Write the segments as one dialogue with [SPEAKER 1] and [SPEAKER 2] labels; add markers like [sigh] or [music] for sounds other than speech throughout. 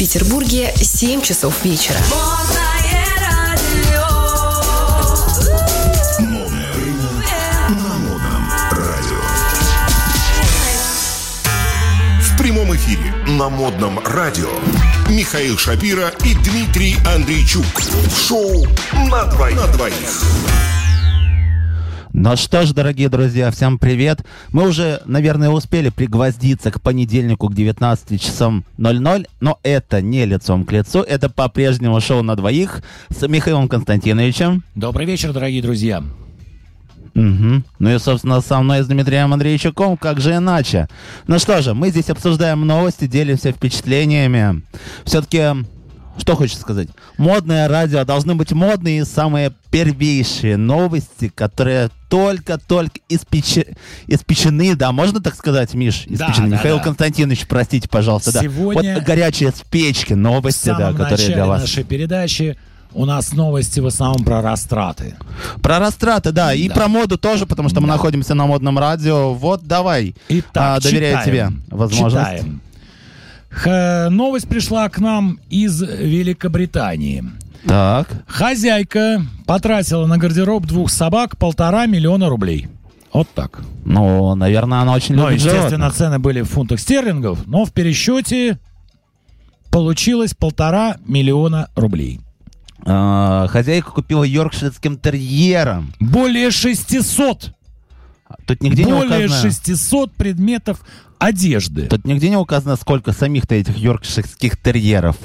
[SPEAKER 1] Петербурге 7 часов вечера.
[SPEAKER 2] В прямом эфире на модном радио Михаил Шапира и Дмитрий Андрейчук. Шоу на двоих. На двоих.
[SPEAKER 3] Ну что ж, дорогие друзья, всем привет. Мы уже, наверное, успели пригвоздиться к понедельнику к 19 часам 00, но это не лицом к лицу, это по-прежнему шоу на двоих с Михаилом Константиновичем.
[SPEAKER 4] Добрый вечер, дорогие друзья.
[SPEAKER 3] Угу. Ну и, собственно, со мной с Дмитрием Андреевичуком, как же иначе. Ну что же, мы здесь обсуждаем новости, делимся впечатлениями. Все-таки что хочется сказать? Модное радио должны быть модные самые первейшие новости, которые только-только испеч... испечены, да, можно так сказать, Миш?
[SPEAKER 4] Да,
[SPEAKER 3] Испечены.
[SPEAKER 4] да,
[SPEAKER 3] Михаил
[SPEAKER 4] да.
[SPEAKER 3] Константинович, простите, пожалуйста,
[SPEAKER 4] Сегодня-
[SPEAKER 3] да. Вот горячие с печки новости, да, которые для вас.
[SPEAKER 4] нашей передачи у нас новости в основном про растраты.
[SPEAKER 3] Про растраты, да, и
[SPEAKER 4] Да.
[SPEAKER 3] про моду тоже, потому что мы
[SPEAKER 4] Да.
[SPEAKER 3] находимся на модном радио. Вот давай.
[SPEAKER 4] Итак,
[SPEAKER 3] А, доверяю
[SPEAKER 4] читаем.
[SPEAKER 3] тебе возможность.
[SPEAKER 4] Читаем. Новость пришла к нам из Великобритании.
[SPEAKER 3] Так.
[SPEAKER 4] Хозяйка потратила на гардероб двух собак полтора миллиона рублей. Вот так.
[SPEAKER 3] Ну, наверное, она очень
[SPEAKER 4] Ну,
[SPEAKER 3] любит
[SPEAKER 4] естественно,
[SPEAKER 3] животных.
[SPEAKER 4] цены были в фунтах стерлингов, но в пересчете получилось полтора миллиона рублей.
[SPEAKER 3] А, хозяйка купила йоркширским терьером.
[SPEAKER 4] Более 600
[SPEAKER 3] Тут нигде не
[SPEAKER 4] более
[SPEAKER 3] указано...
[SPEAKER 4] 600 предметов одежды.
[SPEAKER 3] Тут нигде не указано, сколько самих-то этих йоркширских терьеров.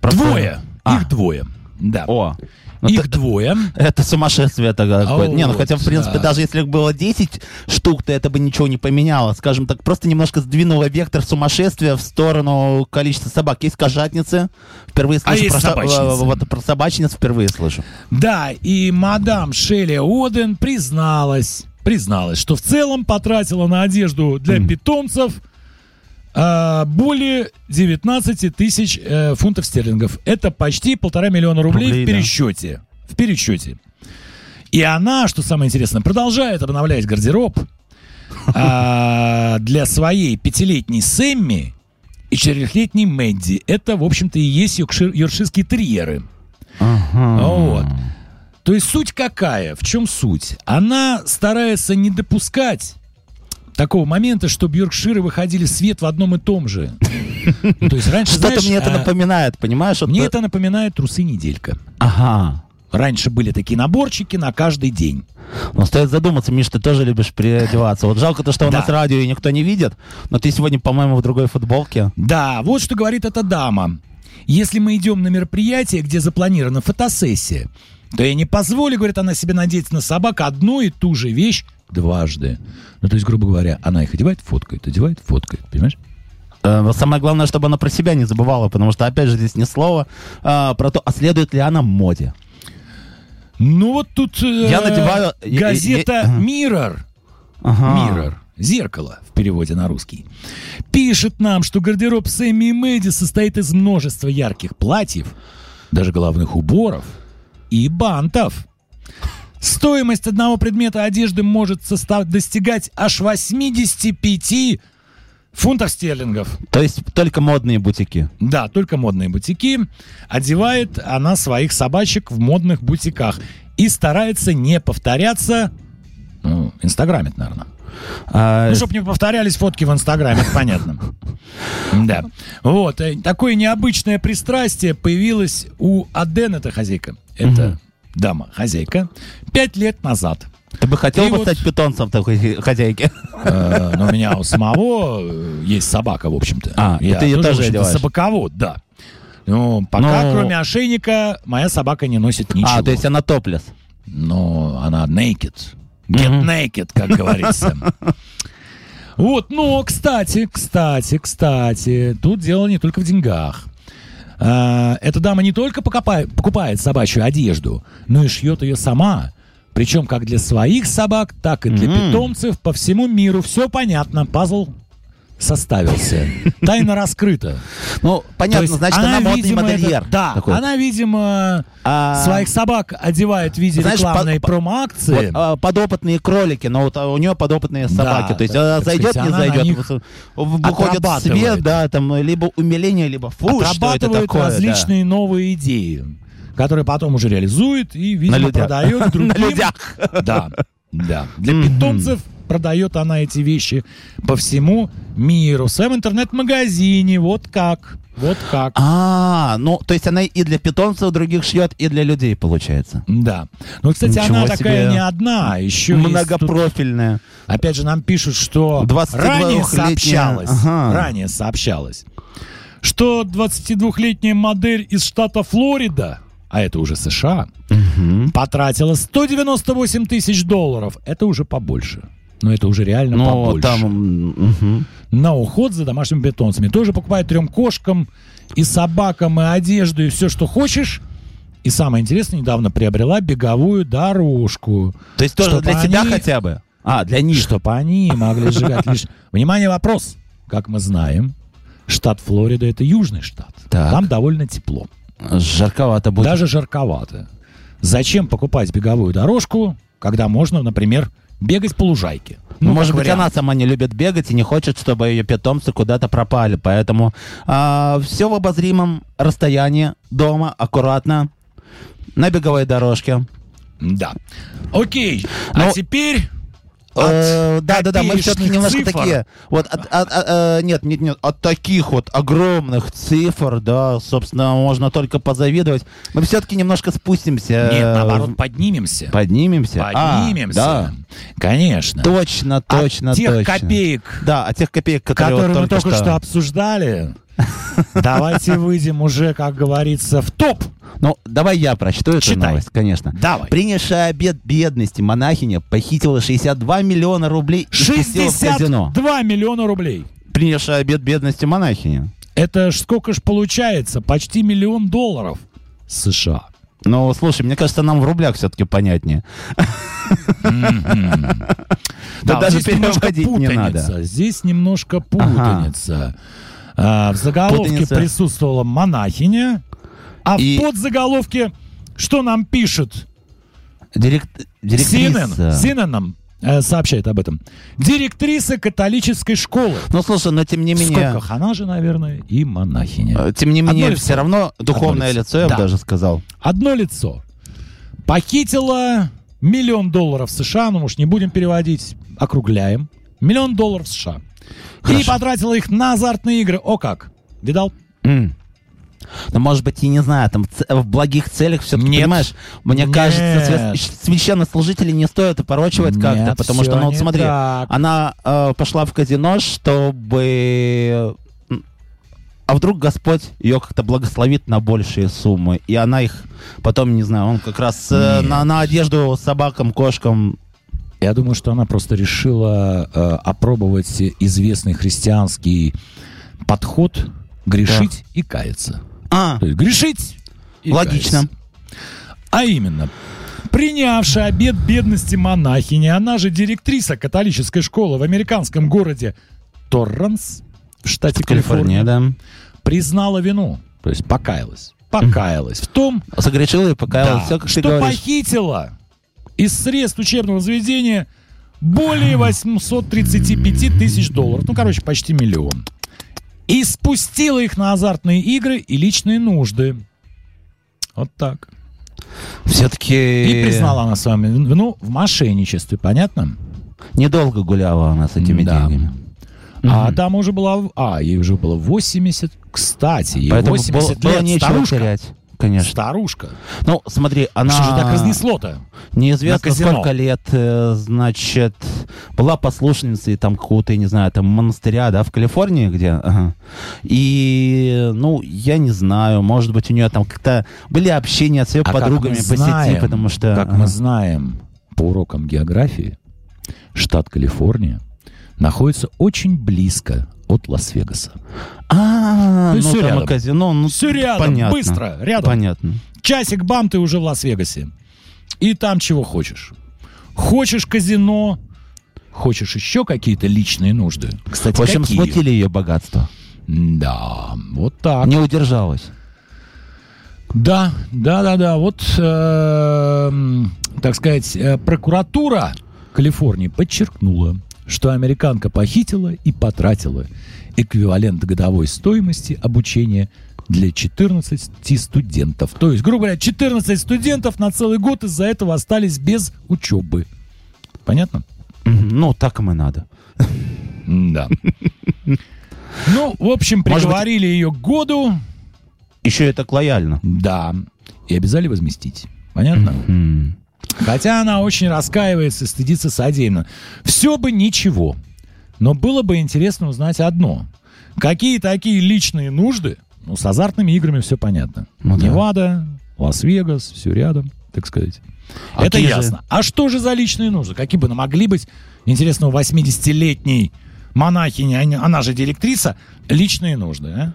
[SPEAKER 3] Просто-
[SPEAKER 4] Двое.
[SPEAKER 3] А.
[SPEAKER 4] Их двое. Да.
[SPEAKER 3] О. Ну,
[SPEAKER 4] Их
[SPEAKER 3] т-
[SPEAKER 4] двое.
[SPEAKER 3] Это сумасшествие такое.
[SPEAKER 4] А
[SPEAKER 3] не, ну хотя, в принципе,
[SPEAKER 4] да.
[SPEAKER 3] даже если их было 10 штук, то это бы ничего не поменяло. Скажем так, просто немножко сдвинуло вектор сумасшествия в сторону количества собак. Есть кошатницы. Впервые
[SPEAKER 4] А
[SPEAKER 3] слышу
[SPEAKER 4] есть
[SPEAKER 3] про, со-
[SPEAKER 4] собачницы.
[SPEAKER 3] э, вот про собачниц впервые слышу.
[SPEAKER 4] Да, и мадам Шелли Оден призналась, призналась, что в целом потратила на одежду для питомцев а, более 19 тысяч э, фунтов стерлингов. Это почти полтора миллиона рублей,
[SPEAKER 3] Рублей,
[SPEAKER 4] в
[SPEAKER 3] да.
[SPEAKER 4] пересчете. В пересчете. И она, что самое интересное, продолжает обновлять гардероб а, [laughs] для своей пятилетней Сэмми и четырехлетней Мэдди. Это, в общем-то, и есть йоркшир- йоркширские терьеры. Вот. То есть суть какая? В чем суть? Она старается не допускать такого момента, чтобы Йоркширы выходили в свет в одном и том же. Ну, [laughs] То есть раньше,
[SPEAKER 3] Что-то мне это
[SPEAKER 4] а,
[SPEAKER 3] напоминает, понимаешь?
[SPEAKER 4] Мне это напоминает трусы-неделька.
[SPEAKER 3] Ага.
[SPEAKER 4] Раньше были такие наборчики на каждый день.
[SPEAKER 3] Но стоит задуматься, Миш, ты тоже любишь переодеваться. Вот жалко то, что у
[SPEAKER 4] Да.
[SPEAKER 3] нас радио и никто не видит, но ты сегодня, по-моему, в другой футболке.
[SPEAKER 4] Да, вот что говорит эта дама. Если мы идем на мероприятие, где запланирована фотосессия, то я не позволю, говорит она, себе надеть на собак одну и ту же вещь дважды. Ну, то есть, грубо говоря, она их одевает, фоткает, одевает, фоткает, понимаешь?
[SPEAKER 3] Э, Самое главное, чтобы она про себя не забывала, потому что, опять же, здесь ни слова а, про то, а следует ли она моде.
[SPEAKER 4] Ну, вот тут э,
[SPEAKER 3] Я надеваю- я-
[SPEAKER 4] газета
[SPEAKER 3] я- ага.
[SPEAKER 4] Mirror.
[SPEAKER 3] Ага.
[SPEAKER 4] Mirror. Зеркало в переводе на русский. Пишет нам, что гардероб Сэмми и Мэдди состоит из множества ярких платьев, даже головных уборов и бантов. Стоимость одного предмета одежды может состав- достигать аж 85 фунтов стерлингов.
[SPEAKER 3] То есть только модные бутики.
[SPEAKER 4] Да, только модные бутики. Одевает она своих собачек в модных бутиках. И старается не повторяться... Ну, инстаграмит, наверное.
[SPEAKER 3] А,
[SPEAKER 4] Ну, чтобы не повторялись фотки в Инстаграме, это понятно. Да. Вот. э, Такое необычное пристрастие появилось у Аден, это хозяйка. Это дама, хозяйка. Пять лет назад.
[SPEAKER 3] ты бы хотел
[SPEAKER 4] и
[SPEAKER 3] бы
[SPEAKER 4] вот-
[SPEAKER 3] стать питомцем такой хозяйки?
[SPEAKER 4] Э, Но у меня у самого э, есть собака, в общем-то.
[SPEAKER 3] А, и
[SPEAKER 4] Я
[SPEAKER 3] ты её тоже одеваешь?
[SPEAKER 4] собаковод, да. Ну, пока,
[SPEAKER 3] Ну-
[SPEAKER 4] кроме ошейника, моя собака не носит ничего.
[SPEAKER 3] А, то есть она топлес.
[SPEAKER 4] Но она naked. Get naked, как говорится. [laughs] Вот, но, кстати, кстати, кстати, тут дело не только в деньгах. А, Эта дама не только покупает, покупает собачью одежду, но и шьет ее сама. Причем как для своих собак, так и для
[SPEAKER 3] Мгм.
[SPEAKER 4] питомцев по всему миру. Все понятно, пазл составился. Тайна раскрыта.
[SPEAKER 3] Ну, понятно,
[SPEAKER 4] есть
[SPEAKER 3] значит, она, модный
[SPEAKER 4] видимо, это-
[SPEAKER 3] модельер.
[SPEAKER 4] да,
[SPEAKER 3] такой.
[SPEAKER 4] она, видимо,
[SPEAKER 3] А,
[SPEAKER 4] своих собак одевает в виде
[SPEAKER 3] знаешь,
[SPEAKER 4] рекламной
[SPEAKER 3] по- по-
[SPEAKER 4] промо-акции.
[SPEAKER 3] Вот, а, подопытные кролики, но вот а, у нее подопытные собаки.
[SPEAKER 4] Да,
[SPEAKER 3] То есть она зайдет,
[SPEAKER 4] сказать,
[SPEAKER 3] не
[SPEAKER 4] она
[SPEAKER 3] зайдет. в- Выходит свет, да, там либо умиление, либо фу, что это такое. да.
[SPEAKER 4] различные новые идеи, которые потом уже реализует и, видимо, продает [laughs] другим.
[SPEAKER 3] На людях.
[SPEAKER 4] Да, да. Для питомцев продает она эти вещи по всему миру. В своем интернет-магазине. Вот как. Вот как.
[SPEAKER 3] А, ну, то есть она и для питомцев других шьет, и для людей, получается.
[SPEAKER 4] Да. Ну, кстати,
[SPEAKER 3] Ничего
[SPEAKER 4] она такая не одна. Еще есть тут-
[SPEAKER 3] Многопрофильная.
[SPEAKER 4] Опять же, нам пишут, что
[SPEAKER 3] 22-летняя,
[SPEAKER 4] ранее сообщалось,
[SPEAKER 3] ага.
[SPEAKER 4] ранее сообщалось, что 22-летняя модель из штата Флорида, а это уже США,
[SPEAKER 3] Мгм.
[SPEAKER 4] потратила 198 тысяч долларов. Это уже побольше. Но это уже реально
[SPEAKER 3] Ну,
[SPEAKER 4] побольше.
[SPEAKER 3] там... мгм.
[SPEAKER 4] На уход за домашними питомцами. Тоже покупает трем кошкам и собакам, и одежду, и все, что хочешь. И самое интересное, недавно приобрела беговую дорожку.
[SPEAKER 3] То есть тоже для тебя
[SPEAKER 4] они-
[SPEAKER 3] хотя бы? А, для них.
[SPEAKER 4] Чтобы они могли сжигать лишь... Внимание, вопрос. Как мы знаем, штат Флорида — это южный штат.
[SPEAKER 3] Так.
[SPEAKER 4] Там довольно тепло.
[SPEAKER 3] Жарковато будет.
[SPEAKER 4] Даже жарковато. Зачем покупать беговую дорожку, когда можно, например, бегать по лужайке?
[SPEAKER 3] Ну,
[SPEAKER 4] как
[SPEAKER 3] может быть,
[SPEAKER 4] вариант.
[SPEAKER 3] она сама не любит бегать и не хочет, чтобы ее питомцы куда-то пропали. Поэтому все в обозримом расстоянии дома, аккуратно, на беговой дорожке.
[SPEAKER 4] Да. Окей. а
[SPEAKER 3] Ну,
[SPEAKER 4] теперь...
[SPEAKER 3] Э, Да, да, да, мы все-таки немножко
[SPEAKER 4] цифр.
[SPEAKER 3] такие. Вот от, от- от- э, нет, нет, нет, от таких вот огромных цифр, да, собственно, можно только позавидовать. Мы все-таки немножко спустимся.
[SPEAKER 4] Нет,
[SPEAKER 3] э,
[SPEAKER 4] наоборот, поднимемся.
[SPEAKER 3] Поднимемся. А,
[SPEAKER 4] Поднимемся.
[SPEAKER 3] да.
[SPEAKER 4] Конечно.
[SPEAKER 3] Точно, точно,
[SPEAKER 4] От тех
[SPEAKER 3] точно.
[SPEAKER 4] копеек,
[SPEAKER 3] Да, от тех копеек, которые,
[SPEAKER 4] которые
[SPEAKER 3] вот
[SPEAKER 4] мы только что обсуждали, давайте выйдем уже, как говорится, в топ.
[SPEAKER 3] Ну, давай я прочту эту
[SPEAKER 4] Читай.
[SPEAKER 3] новость, конечно.
[SPEAKER 4] Давай.
[SPEAKER 3] Принявшая обед бедности монахиня похитила 62 миллиона рублей и спустила в казино.
[SPEAKER 4] 62 миллиона рублей.
[SPEAKER 3] Принявшая обед бедности монахиня.
[SPEAKER 4] Это ж сколько ж получается? Почти миллион долларов США.
[SPEAKER 3] Ну, слушай, мне кажется, нам в рублях все-таки понятнее. Да даже переводить не
[SPEAKER 4] путаница.
[SPEAKER 3] надо.
[SPEAKER 4] Здесь немножко путаница. А, в заголовке
[SPEAKER 3] Путаница.
[SPEAKER 4] присутствовала монахиня, а
[SPEAKER 3] И-
[SPEAKER 4] в подзаголовке что нам пишет?
[SPEAKER 3] Директ...
[SPEAKER 4] CNN,
[SPEAKER 3] Директриса.
[SPEAKER 4] CNN нам э, сообщает об этом. Директриса католической школы.
[SPEAKER 3] Ну, слушай, но тем не
[SPEAKER 4] В
[SPEAKER 3] менее...
[SPEAKER 4] скобках она же, наверное, и монахиня.
[SPEAKER 3] э, Тем не
[SPEAKER 4] Одно
[SPEAKER 3] менее,
[SPEAKER 4] лицо.
[SPEAKER 3] все равно духовное
[SPEAKER 4] Одно
[SPEAKER 3] лицо,
[SPEAKER 4] лицо.
[SPEAKER 3] я бы
[SPEAKER 4] Да.
[SPEAKER 3] даже сказал.
[SPEAKER 4] Одно лицо. Похитила миллион долларов США, ну, может, не будем переводить, округляем. Миллион долларов США. И
[SPEAKER 3] Хорошо.
[SPEAKER 4] потратила их на азартные игры. О как! Видал?
[SPEAKER 3] М. Ну, может быть, и не знаю, там в благих целях все-таки,
[SPEAKER 4] Нет.
[SPEAKER 3] понимаешь, мне
[SPEAKER 4] Нет.
[SPEAKER 3] кажется, свя- священнослужителей не стоит опорочивать как-то, потому что, ну, вот смотри,
[SPEAKER 4] так.
[SPEAKER 3] она э, пошла в казино, чтобы... А вдруг Господь ее как-то благословит на большие суммы, и она их потом, не знаю, он как раз э,
[SPEAKER 4] Нет.
[SPEAKER 3] на, на одежду собакам, кошкам...
[SPEAKER 4] Я думаю, что она просто решила э, опробовать известный христианский подход грешить и каяться.
[SPEAKER 3] А,
[SPEAKER 4] То есть грешить и
[SPEAKER 3] логично.
[SPEAKER 4] каяться. А именно, принявшая обед бедности монахини, она же директриса католической школы в американском городе Торранс в штате
[SPEAKER 3] Калифорния,
[SPEAKER 4] Калифорния,
[SPEAKER 3] да.
[SPEAKER 4] признала вину, то есть покаялась. Покаялась в том,
[SPEAKER 3] Согрешила и покаялась,
[SPEAKER 4] да,
[SPEAKER 3] все, как ты
[SPEAKER 4] что
[SPEAKER 3] говоришь.
[SPEAKER 4] похитила из средств учебного заведения более 835 тысяч долларов. Ну, короче, почти миллион. И спустила их на азартные игры и личные нужды. Вот так.
[SPEAKER 3] Все-таки...
[SPEAKER 4] И признала она с вами вину в мошенничестве, понятно?
[SPEAKER 3] Недолго гуляла она с этими
[SPEAKER 4] Да.
[SPEAKER 3] деньгами.
[SPEAKER 4] А
[SPEAKER 3] Мгм.
[SPEAKER 4] там уже было... А, ей уже было 80... Кстати, ей
[SPEAKER 3] Поэтому
[SPEAKER 4] 80
[SPEAKER 3] было, было
[SPEAKER 4] лет.
[SPEAKER 3] нечего
[SPEAKER 4] Старушка.
[SPEAKER 3] терять. Конечно.
[SPEAKER 4] Старушка.
[SPEAKER 3] Ну, смотри, она...
[SPEAKER 4] Что же так разнесло-то?
[SPEAKER 3] Неизвестно сколько лет, э, значит, была послушницей там какого-то, я не знаю, там монастыря, да, в Калифорнии, где, ага. И, ну, я не знаю, может быть, у нее там как-то были общения с ее
[SPEAKER 4] А
[SPEAKER 3] подругами по сети, потому что...
[SPEAKER 4] Как
[SPEAKER 3] ага.
[SPEAKER 4] мы знаем по урокам географии, штат Калифорния находится очень близко от Лас-Вегаса.
[SPEAKER 3] А, ну, там и
[SPEAKER 4] рядом.
[SPEAKER 3] казино, ну,
[SPEAKER 4] Всё рядом,
[SPEAKER 3] понятно.
[SPEAKER 4] быстро, рядом.
[SPEAKER 3] Понятно.
[SPEAKER 4] Часик бам, ты уже в Лас-Вегасе. И там чего хочешь. Хочешь казино, Хочешь еще какие-то личные нужды? Кстати,
[SPEAKER 3] В общем,
[SPEAKER 4] какие?
[SPEAKER 3] смутили ее богатство.
[SPEAKER 4] Да, вот так.
[SPEAKER 3] Не удержалась.
[SPEAKER 4] Да, да, да, да. Вот, э, так сказать, э, прокуратура Калифорнии подчеркнула, что американка похитила и потратила эквивалент годовой стоимости обучения для 14 студентов. То есть, грубо говоря, 14 студентов на целый год из-за этого остались без учебы. Понятно?
[SPEAKER 3] Ну, так им и надо.
[SPEAKER 4] Да. Ну, в общем, приговорили ее к году,
[SPEAKER 3] Еще и так лояльно.
[SPEAKER 4] да, и обязали возместить. Понятно? Хотя она очень раскаивается, стыдится содеянно. Все бы ничего. Но было бы интересно узнать одно. Какие такие личные нужды? Ну, с азартными играми все понятно.
[SPEAKER 3] Ну да.
[SPEAKER 4] Невада, Лас-Вегас, все рядом, так сказать. Это
[SPEAKER 3] Какие же-
[SPEAKER 4] ясно. А что же за личные нужды? Какие бы могли быть, интересно, у 80-летней монахини, а она же директриса, личные нужды, а?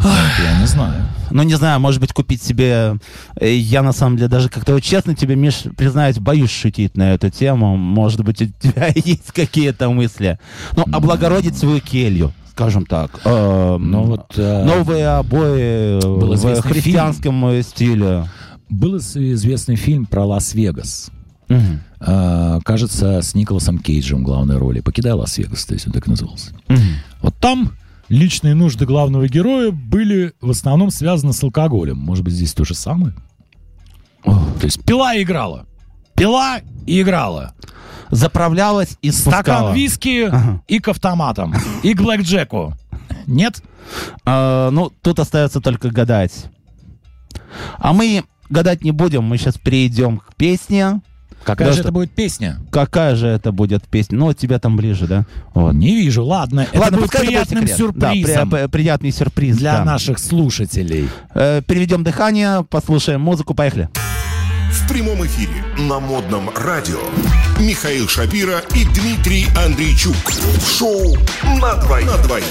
[SPEAKER 4] Я не знаю.
[SPEAKER 3] Ну, не знаю, может быть, купить себе... э, Я, на самом деле, даже как-то вот честно тебе, Миш, признаюсь, боюсь шутить на эту тему. Может быть, у тебя [laughs] есть какие-то мысли. Ну, облагородить свою келью, скажем так. Эм,
[SPEAKER 4] Ну вот, э,
[SPEAKER 3] Новые обои
[SPEAKER 4] был
[SPEAKER 3] в христианском э, стиле.
[SPEAKER 4] Был известный фильм про Лас-Вегас.
[SPEAKER 3] Мгм.
[SPEAKER 4] А, кажется, с Николасом Кейджем в главной роли. «Покидай Лас-Вегас», то есть он так назывался.
[SPEAKER 3] Мгм.
[SPEAKER 4] Вот там личные нужды главного героя были в основном связаны с алкоголем. Может быть, здесь то же самое?
[SPEAKER 3] Ох.
[SPEAKER 4] То есть пила и играла. Пила и играла.
[SPEAKER 3] Заправлялась и спускала.
[SPEAKER 4] Стакан виски
[SPEAKER 3] Ага.
[SPEAKER 4] и к автоматам. И к блэкджеку. Нет?
[SPEAKER 3] А, ну, тут остается только гадать. А мы гадать не будем, мы сейчас перейдем к песне.
[SPEAKER 4] Какая же это будет песня?
[SPEAKER 3] Какая же это будет песня? Ну, от тебя там ближе, да? Вот.
[SPEAKER 4] Не вижу. Ладно, это
[SPEAKER 3] Ладно, это будет
[SPEAKER 4] приятным
[SPEAKER 3] секрет. Да, при-
[SPEAKER 4] сюрпризом
[SPEAKER 3] при- приятный сюрприз.
[SPEAKER 4] для
[SPEAKER 3] да.
[SPEAKER 4] наших слушателей.
[SPEAKER 3] Э, переведем дыхание, послушаем музыку, поехали.
[SPEAKER 2] В прямом эфире на модном радио Михаил Шапира и Дмитрий Андрейчук. Шоу на двоих. На двоих.